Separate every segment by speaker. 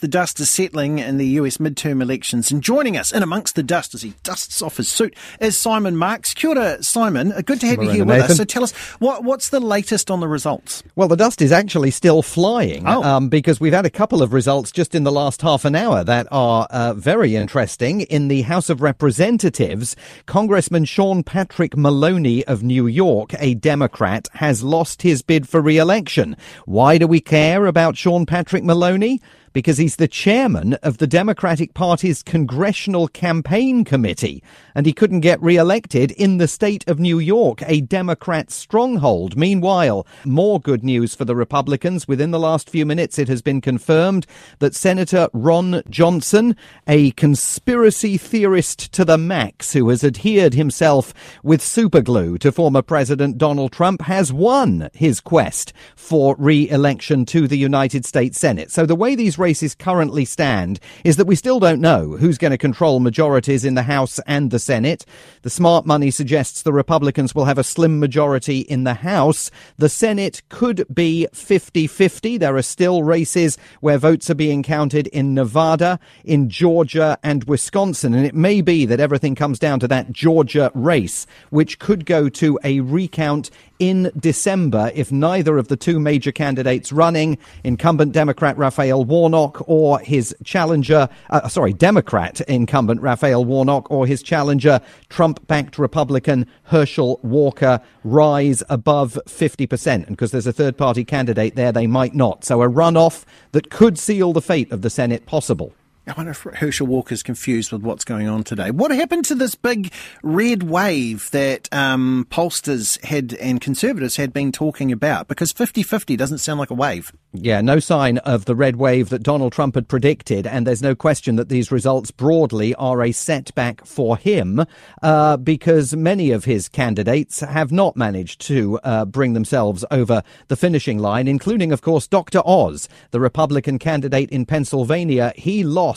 Speaker 1: The dust is settling in the US midterm elections, and joining us in amongst the dust as he dusts off his suit is Simon Marks. Kia ora, Simon. Uh, good to have
Speaker 2: Marina
Speaker 1: you here with
Speaker 2: Nathan.
Speaker 1: us. So tell us, what, what's the latest on the results?
Speaker 2: Well, the dust is actually still flying
Speaker 1: Oh.
Speaker 2: um, because we've had a couple of results just in the last half an hour that are uh, very interesting. In the House of Representatives, Congressman Sean Patrick Maloney of New York, a Democrat, has lost his bid for re-election. Why do we care about Sean Patrick Maloney? Because he's the chairman of the Democratic Party's Congressional Campaign Committee, and he couldn't get re-elected in the state of New York, a Democrat stronghold. Meanwhile, more good news for the Republicans. Within the last few minutes, it has been confirmed that Senator Ron Johnson, a conspiracy theorist to the max who has adhered himself with superglue to former President Donald Trump, has won his quest for re-election to the United States Senate. So the way these races currently stand is that we still don't know who's going to control majorities in the House and the Senate. The smart money suggests the Republicans will have a slim majority in the House. The Senate could be 50-50. There are still races where votes are being counted in Nevada, in Georgia and Wisconsin. And it may be that everything comes down to that Georgia race, which could go to a recount in December if neither of the two major candidates running, incumbent Democrat Raphael Warnock or his challenger, uh, sorry, Democrat incumbent Raphael Warnock or his challenger, Trump backed Republican Herschel Walker, rise above 50%. And because there's a third party candidate there, they might not. So a runoff that could seal the fate of the Senate possible.
Speaker 1: I wonder if Herschel Walker's confused with what's going on today. What happened to this big red wave that um, pollsters had and conservatives had been talking about? Because 50 50 doesn't sound like a wave.
Speaker 2: Yeah, no sign of the red wave that Donald Trump had predicted, and there's no question that these results broadly are a setback for him uh, because many of his candidates have not managed to uh, bring themselves over the finishing line, including, of course, Dr. Oz, the Republican candidate in Pennsylvania. He lost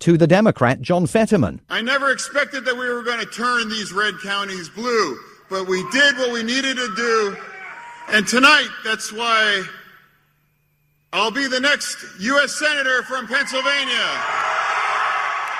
Speaker 2: to the Democrat John Fetterman.
Speaker 3: I never expected that we were going to turn these red counties blue, but we did what we needed to do. And tonight, that's why I'll be the next U.S. Senator from Pennsylvania.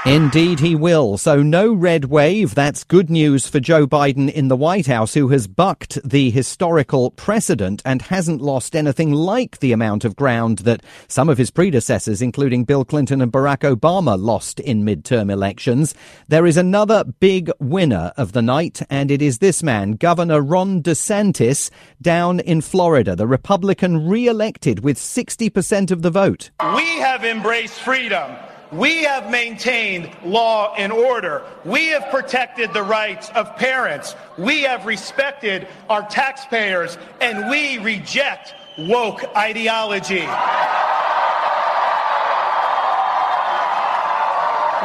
Speaker 2: Indeed, he will. So, no red wave. That's good news for Joe Biden in the White House, who has bucked the historical precedent and hasn't lost anything like the amount of ground that some of his predecessors, including Bill Clinton and Barack Obama, lost in midterm elections. There is another big winner of the night, and it is this man, Governor Ron DeSantis, down in Florida, the Republican re elected with 60% of the vote.
Speaker 4: We have embraced freedom. We have maintained law and order. We have protected the rights of parents. We have respected our taxpayers, and we reject woke ideology.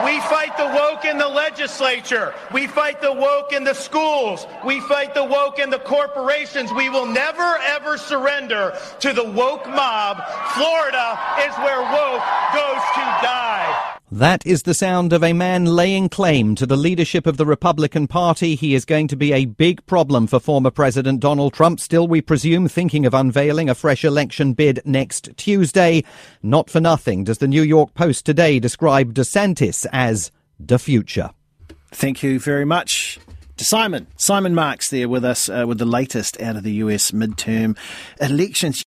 Speaker 4: We fight the woke in the legislature. We fight the woke in the schools. We fight the woke in the corporations. We will never, ever surrender to the woke mob. Florida is where woke goes to die.
Speaker 2: That is the sound of a man laying claim to the leadership of the Republican Party. He is going to be a big problem for former President Donald Trump. Still, we presume, thinking of unveiling a fresh election bid next Tuesday. Not for nothing does the New York Post today describe DeSantis as the future.
Speaker 1: Thank you very much Simon. Simon Marks there with us uh, with the latest out of the US midterm elections.